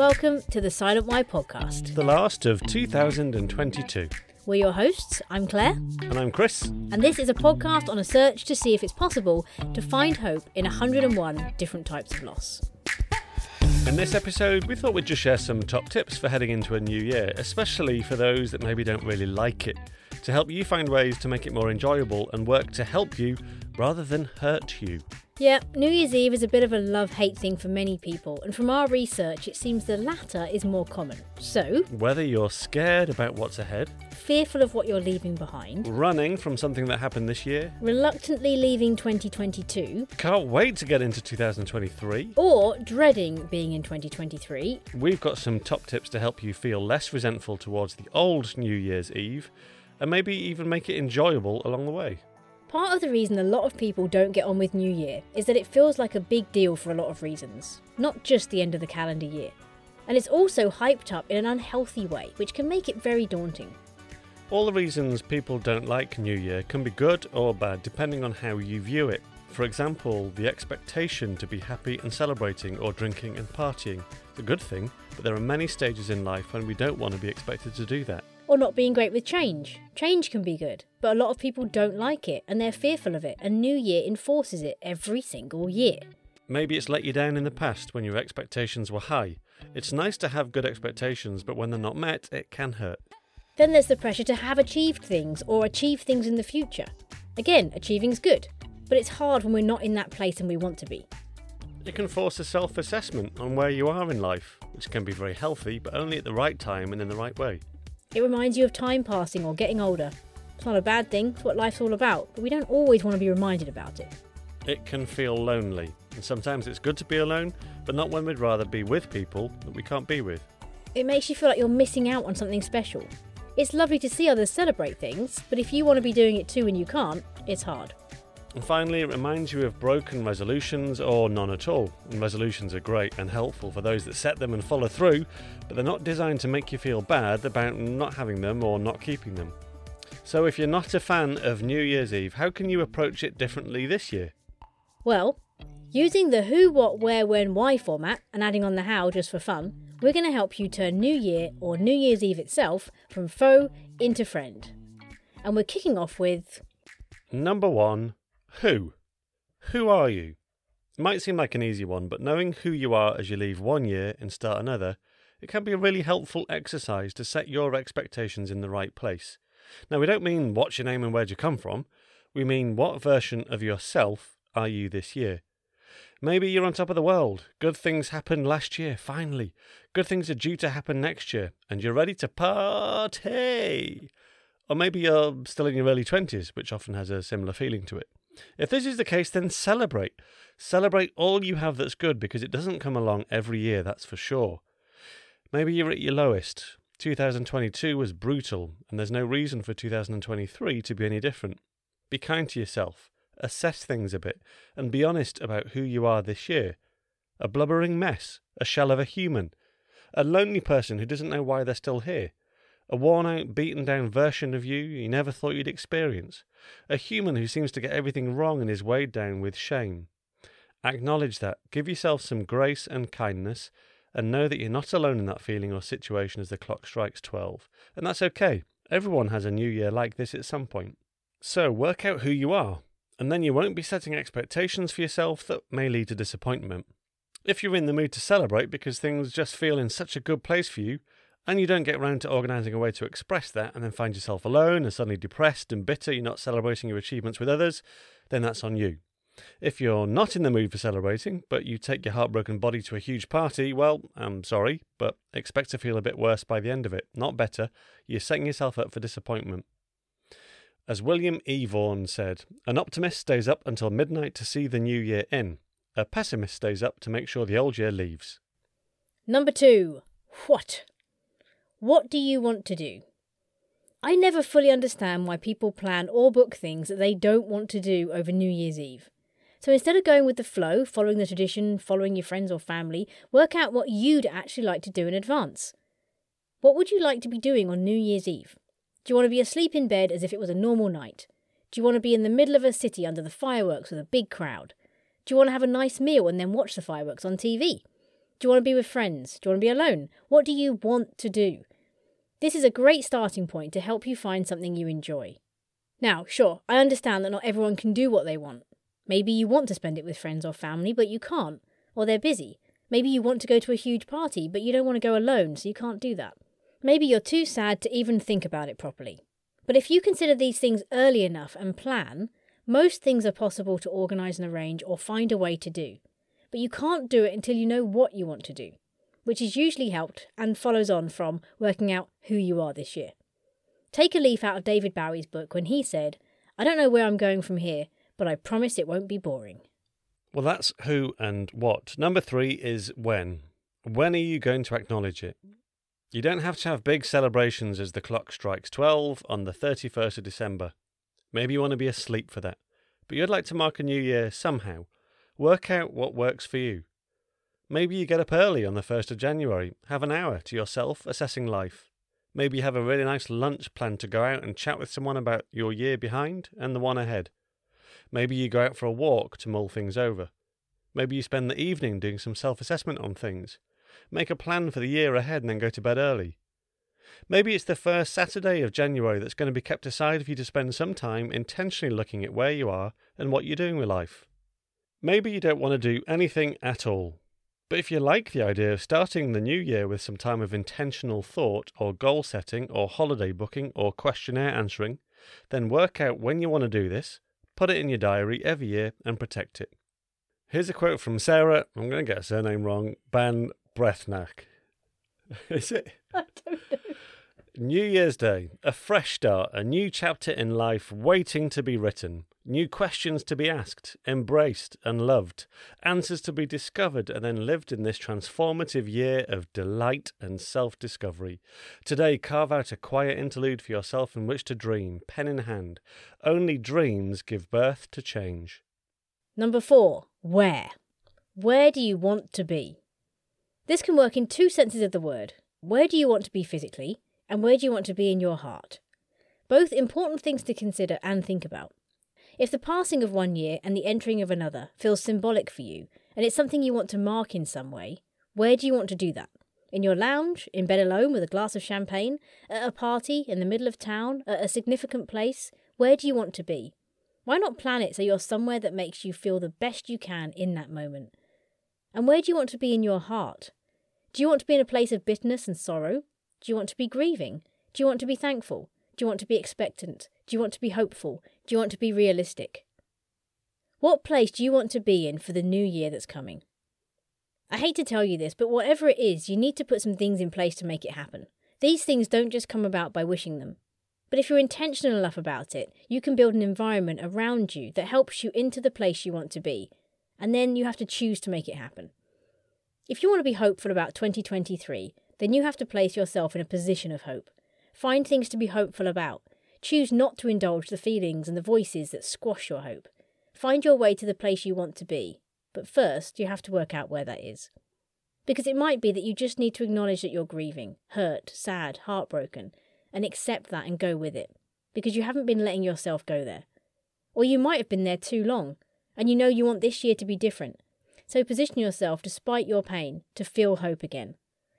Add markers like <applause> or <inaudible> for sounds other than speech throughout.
Welcome to the Silent Why podcast. The last of 2022. We're your hosts. I'm Claire. And I'm Chris. And this is a podcast on a search to see if it's possible to find hope in 101 different types of loss. In this episode, we thought we'd just share some top tips for heading into a new year, especially for those that maybe don't really like it, to help you find ways to make it more enjoyable and work to help you rather than hurt you. Yeah, New Year's Eve is a bit of a love hate thing for many people, and from our research, it seems the latter is more common. So, whether you're scared about what's ahead, fearful of what you're leaving behind, running from something that happened this year, reluctantly leaving 2022, can't wait to get into 2023, or dreading being in 2023, we've got some top tips to help you feel less resentful towards the old New Year's Eve and maybe even make it enjoyable along the way. Part of the reason a lot of people don't get on with New Year is that it feels like a big deal for a lot of reasons, not just the end of the calendar year. And it's also hyped up in an unhealthy way, which can make it very daunting. All the reasons people don't like New Year can be good or bad depending on how you view it. For example, the expectation to be happy and celebrating or drinking and partying is a good thing, but there are many stages in life when we don't want to be expected to do that or not being great with change. Change can be good, but a lot of people don't like it and they're fearful of it, and New Year enforces it every single year. Maybe it's let you down in the past when your expectations were high. It's nice to have good expectations, but when they're not met, it can hurt. Then there's the pressure to have achieved things or achieve things in the future. Again, achieving's good, but it's hard when we're not in that place and we want to be. It can force a self assessment on where you are in life, which can be very healthy, but only at the right time and in the right way. It reminds you of time passing or getting older. It's not a bad thing, it's what life's all about, but we don't always want to be reminded about it. It can feel lonely, and sometimes it's good to be alone, but not when we'd rather be with people that we can't be with. It makes you feel like you're missing out on something special. It's lovely to see others celebrate things, but if you want to be doing it too and you can't, it's hard. And finally, it reminds you of broken resolutions or none at all. And resolutions are great and helpful for those that set them and follow through, but they're not designed to make you feel bad about not having them or not keeping them. So, if you're not a fan of New Year's Eve, how can you approach it differently this year? Well, using the who, what, where, when, why format and adding on the how just for fun, we're going to help you turn New Year or New Year's Eve itself from foe into friend. And we're kicking off with. Number one who? Who are you? It might seem like an easy one, but knowing who you are as you leave one year and start another, it can be a really helpful exercise to set your expectations in the right place. Now, we don't mean what's your name and where'd you come from. We mean what version of yourself are you this year? Maybe you're on top of the world. Good things happened last year, finally. Good things are due to happen next year, and you're ready to party. Or maybe you're still in your early 20s, which often has a similar feeling to it. If this is the case, then celebrate. Celebrate all you have that's good because it doesn't come along every year, that's for sure. Maybe you're at your lowest. 2022 was brutal, and there's no reason for 2023 to be any different. Be kind to yourself, assess things a bit, and be honest about who you are this year. A blubbering mess, a shell of a human, a lonely person who doesn't know why they're still here, a worn out, beaten down version of you you never thought you'd experience, a human who seems to get everything wrong and is weighed down with shame. Acknowledge that, give yourself some grace and kindness, and know that you're not alone in that feeling or situation as the clock strikes 12. And that's okay. Everyone has a new year like this at some point. So work out who you are, and then you won't be setting expectations for yourself that may lead to disappointment. If you're in the mood to celebrate because things just feel in such a good place for you, and you don't get around to organising a way to express that and then find yourself alone and suddenly depressed and bitter, you're not celebrating your achievements with others, then that's on you. If you're not in the mood for celebrating, but you take your heartbroken body to a huge party, well, I'm sorry, but expect to feel a bit worse by the end of it, not better. You're setting yourself up for disappointment. As William E. Vaughan said, an optimist stays up until midnight to see the new year in. A pessimist stays up to make sure the old year leaves. Number two, what? What do you want to do? I never fully understand why people plan or book things that they don't want to do over New Year's Eve. So instead of going with the flow, following the tradition, following your friends or family, work out what you'd actually like to do in advance. What would you like to be doing on New Year's Eve? Do you want to be asleep in bed as if it was a normal night? Do you want to be in the middle of a city under the fireworks with a big crowd? Do you want to have a nice meal and then watch the fireworks on TV? Do you want to be with friends? Do you want to be alone? What do you want to do? This is a great starting point to help you find something you enjoy. Now, sure, I understand that not everyone can do what they want. Maybe you want to spend it with friends or family, but you can't, or they're busy. Maybe you want to go to a huge party, but you don't want to go alone, so you can't do that. Maybe you're too sad to even think about it properly. But if you consider these things early enough and plan, most things are possible to organise and arrange or find a way to do. But you can't do it until you know what you want to do, which is usually helped and follows on from working out who you are this year. Take a leaf out of David Bowie's book when he said, I don't know where I'm going from here, but I promise it won't be boring. Well, that's who and what. Number three is when. When are you going to acknowledge it? You don't have to have big celebrations as the clock strikes 12 on the 31st of December. Maybe you want to be asleep for that, but you'd like to mark a new year somehow. Work out what works for you. Maybe you get up early on the 1st of January, have an hour to yourself assessing life. Maybe you have a really nice lunch planned to go out and chat with someone about your year behind and the one ahead. Maybe you go out for a walk to mull things over. Maybe you spend the evening doing some self assessment on things. Make a plan for the year ahead and then go to bed early. Maybe it's the first Saturday of January that's going to be kept aside for you to spend some time intentionally looking at where you are and what you're doing with life. Maybe you don't want to do anything at all. But if you like the idea of starting the new year with some time of intentional thought, or goal setting, or holiday booking, or questionnaire answering, then work out when you want to do this, put it in your diary every year, and protect it. Here's a quote from Sarah, I'm going to get her surname wrong, Ban Breathnach. <laughs> Is it? <laughs> I don't know. New Year's Day, a fresh start, a new chapter in life waiting to be written. New questions to be asked, embraced, and loved. Answers to be discovered and then lived in this transformative year of delight and self discovery. Today, carve out a quiet interlude for yourself in which to dream, pen in hand. Only dreams give birth to change. Number four, where? Where do you want to be? This can work in two senses of the word. Where do you want to be physically? And where do you want to be in your heart? Both important things to consider and think about. If the passing of one year and the entering of another feels symbolic for you, and it's something you want to mark in some way, where do you want to do that? In your lounge, in bed alone with a glass of champagne, at a party, in the middle of town, at a significant place? Where do you want to be? Why not plan it so you're somewhere that makes you feel the best you can in that moment? And where do you want to be in your heart? Do you want to be in a place of bitterness and sorrow? Do you want to be grieving? Do you want to be thankful? Do you want to be expectant? Do you want to be hopeful? Do you want to be realistic? What place do you want to be in for the new year that's coming? I hate to tell you this, but whatever it is, you need to put some things in place to make it happen. These things don't just come about by wishing them. But if you're intentional enough about it, you can build an environment around you that helps you into the place you want to be, and then you have to choose to make it happen. If you want to be hopeful about 2023, then you have to place yourself in a position of hope. Find things to be hopeful about, Choose not to indulge the feelings and the voices that squash your hope. Find your way to the place you want to be, but first you have to work out where that is. Because it might be that you just need to acknowledge that you're grieving, hurt, sad, heartbroken, and accept that and go with it, because you haven't been letting yourself go there. Or you might have been there too long, and you know you want this year to be different. So position yourself, despite your pain, to feel hope again.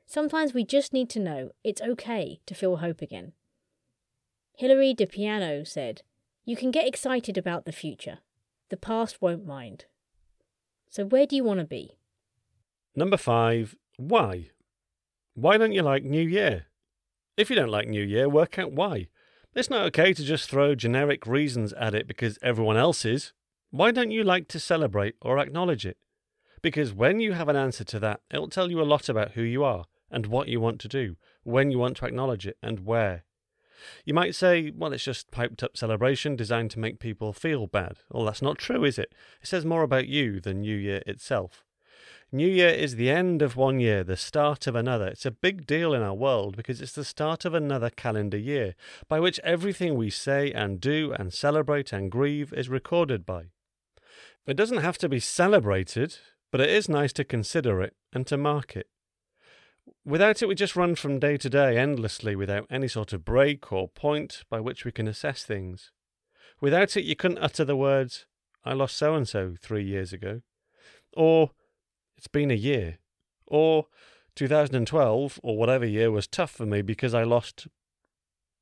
Sometimes we just need to know it's okay to feel hope again. Hilary DePiano said, You can get excited about the future. The past won't mind. So, where do you want to be? Number five, why? Why don't you like New Year? If you don't like New Year, work out why. It's not okay to just throw generic reasons at it because everyone else is. Why don't you like to celebrate or acknowledge it? Because when you have an answer to that, it'll tell you a lot about who you are and what you want to do, when you want to acknowledge it, and where. You might say, well, it's just piped up celebration designed to make people feel bad. Well, that's not true, is it? It says more about you than New Year itself. New Year is the end of one year, the start of another. It's a big deal in our world because it's the start of another calendar year, by which everything we say and do and celebrate and grieve is recorded by. It doesn't have to be celebrated, but it is nice to consider it and to mark it. Without it, we just run from day to day endlessly without any sort of break or point by which we can assess things. Without it, you couldn't utter the words, I lost so and so three years ago, or it's been a year, Or 2012 or whatever year was tough for me because I lost.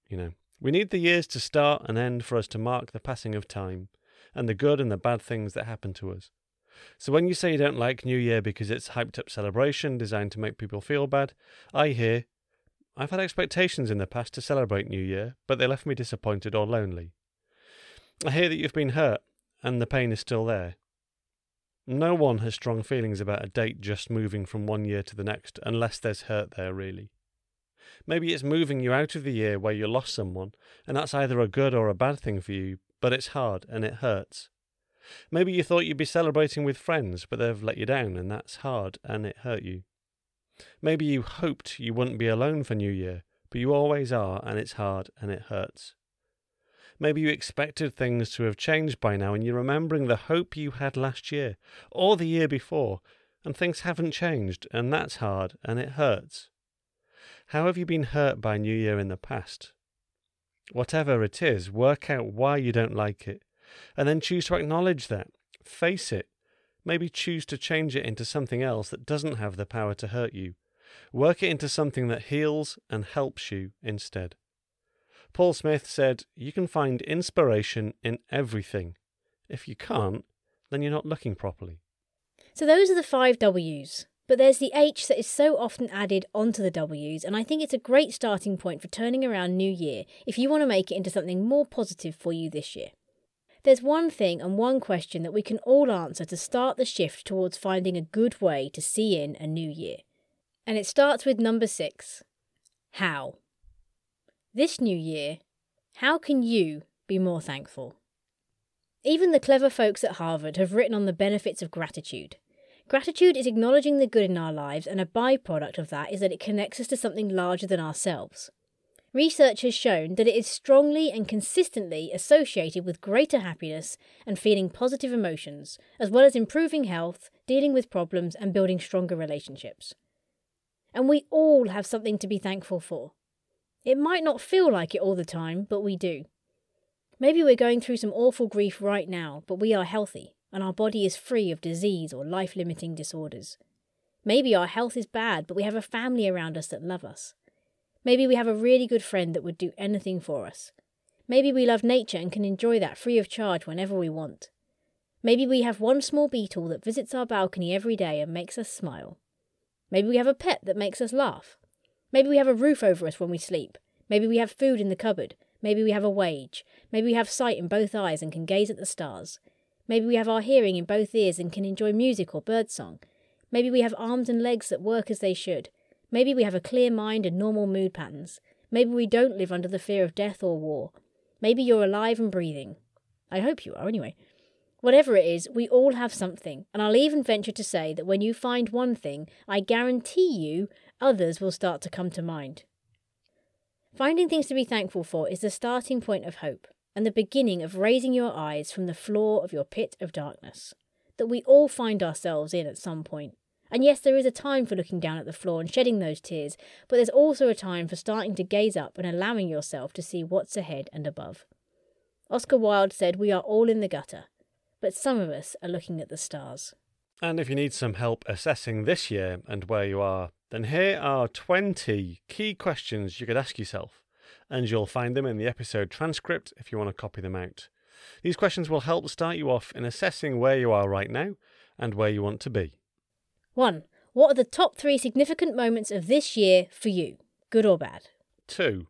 You know, we need the years to start and end for us to mark the passing of time and the good and the bad things that happen to us. So when you say you don't like New Year because it's hyped up celebration designed to make people feel bad, I hear I've had expectations in the past to celebrate New Year, but they left me disappointed or lonely. I hear that you've been hurt, and the pain is still there. No one has strong feelings about a date just moving from one year to the next unless there's hurt there, really. Maybe it's moving you out of the year where you lost someone, and that's either a good or a bad thing for you, but it's hard and it hurts. Maybe you thought you'd be celebrating with friends, but they've let you down, and that's hard and it hurt you. Maybe you hoped you wouldn't be alone for New Year, but you always are, and it's hard and it hurts. Maybe you expected things to have changed by now, and you're remembering the hope you had last year or the year before, and things haven't changed, and that's hard and it hurts. How have you been hurt by New Year in the past? Whatever it is, work out why you don't like it, and then choose to acknowledge that. Face it, Maybe choose to change it into something else that doesn't have the power to hurt you. Work it into something that heals and helps you instead. Paul Smith said, You can find inspiration in everything. If you can't, then you're not looking properly. So those are the five W's. But there's the H that is so often added onto the W's, and I think it's a great starting point for turning around New Year if you want to make it into something more positive for you this year. There's one thing and one question that we can all answer to start the shift towards finding a good way to see in a new year. And it starts with number six How? This new year, how can you be more thankful? Even the clever folks at Harvard have written on the benefits of gratitude. Gratitude is acknowledging the good in our lives, and a byproduct of that is that it connects us to something larger than ourselves. Research has shown that it is strongly and consistently associated with greater happiness and feeling positive emotions, as well as improving health, dealing with problems, and building stronger relationships. And we all have something to be thankful for. It might not feel like it all the time, but we do. Maybe we're going through some awful grief right now, but we are healthy, and our body is free of disease or life limiting disorders. Maybe our health is bad, but we have a family around us that love us. Maybe we have a really good friend that would do anything for us. Maybe we love nature and can enjoy that free of charge whenever we want. Maybe we have one small beetle that visits our balcony every day and makes us smile. Maybe we have a pet that makes us laugh. Maybe we have a roof over us when we sleep. Maybe we have food in the cupboard. Maybe we have a wage. Maybe we have sight in both eyes and can gaze at the stars. Maybe we have our hearing in both ears and can enjoy music or birdsong. Maybe we have arms and legs that work as they should. Maybe we have a clear mind and normal mood patterns. Maybe we don't live under the fear of death or war. Maybe you're alive and breathing. I hope you are, anyway. Whatever it is, we all have something, and I'll even venture to say that when you find one thing, I guarantee you others will start to come to mind. Finding things to be thankful for is the starting point of hope and the beginning of raising your eyes from the floor of your pit of darkness that we all find ourselves in at some point. And yes, there is a time for looking down at the floor and shedding those tears, but there's also a time for starting to gaze up and allowing yourself to see what's ahead and above. Oscar Wilde said, We are all in the gutter, but some of us are looking at the stars. And if you need some help assessing this year and where you are, then here are 20 key questions you could ask yourself, and you'll find them in the episode transcript if you want to copy them out. These questions will help start you off in assessing where you are right now and where you want to be. 1. What are the top three significant moments of this year for you, good or bad? 2.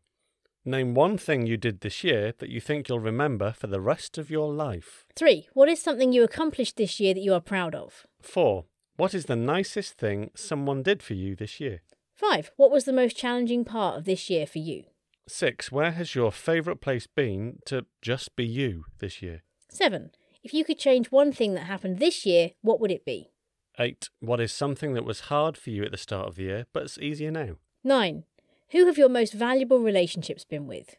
Name one thing you did this year that you think you'll remember for the rest of your life. 3. What is something you accomplished this year that you are proud of? 4. What is the nicest thing someone did for you this year? 5. What was the most challenging part of this year for you? 6. Where has your favourite place been to just be you this year? 7. If you could change one thing that happened this year, what would it be? 8. What is something that was hard for you at the start of the year, but it's easier now? 9. Who have your most valuable relationships been with?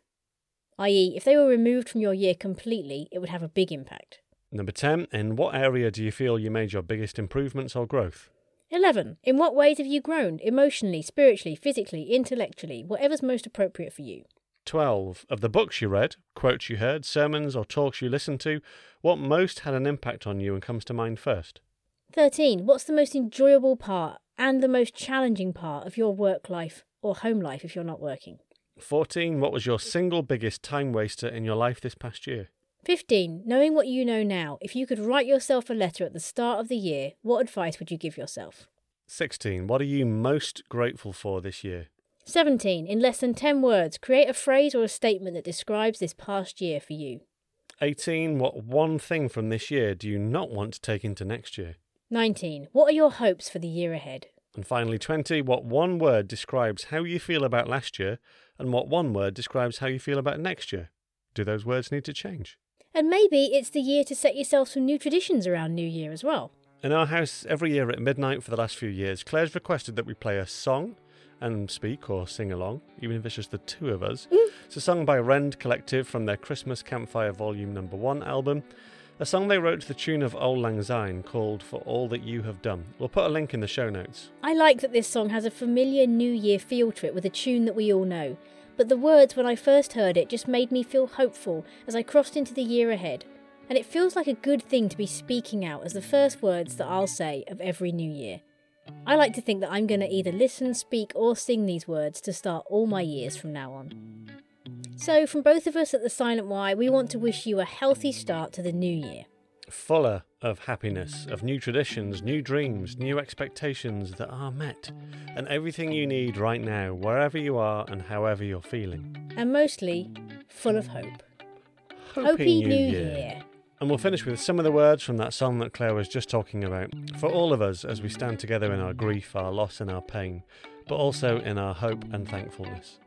I.e., if they were removed from your year completely, it would have a big impact. Number 10. In what area do you feel you made your biggest improvements or growth? 11. In what ways have you grown, emotionally, spiritually, physically, intellectually, whatever's most appropriate for you? 12. Of the books you read, quotes you heard, sermons or talks you listened to, what most had an impact on you and comes to mind first? 13. What's the most enjoyable part and the most challenging part of your work life or home life if you're not working. 14. What was your single biggest time waster in your life this past year? 15. Knowing what you know now, if you could write yourself a letter at the start of the year, what advice would you give yourself? 16. What are you most grateful for this year? 17. In less than 10 words, create a phrase or a statement that describes this past year for you. 18. What one thing from this year do you not want to take into next year? 19. What are your hopes for the year ahead? And finally, 20. What one word describes how you feel about last year, and what one word describes how you feel about next year? Do those words need to change? And maybe it's the year to set yourself some new traditions around New Year as well. In our house, every year at midnight for the last few years, Claire's requested that we play a song and speak or sing along, even if it's just the two of us. Mm. It's a song by Rend Collective from their Christmas Campfire Volume Number One album. A song they wrote to the tune of Auld Lang Syne called For All That You Have Done. We'll put a link in the show notes. I like that this song has a familiar New Year feel to it with a tune that we all know. But the words, when I first heard it, just made me feel hopeful as I crossed into the year ahead. And it feels like a good thing to be speaking out as the first words that I'll say of every new year. I like to think that I'm going to either listen, speak, or sing these words to start all my years from now on. So, from both of us at the Silent Why, we want to wish you a healthy start to the new year. Fuller of happiness, of new traditions, new dreams, new expectations that are met, and everything you need right now, wherever you are and however you're feeling. And mostly, full of hope. New New Year. Year. And we'll finish with some of the words from that song that Claire was just talking about. For all of us as we stand together in our grief, our loss, and our pain, but also in our hope and thankfulness.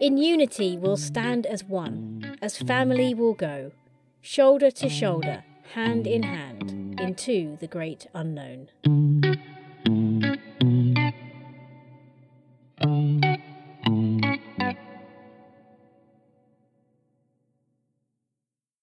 In unity we'll stand as one, as family we'll go, shoulder to shoulder, hand in hand, into the great unknown.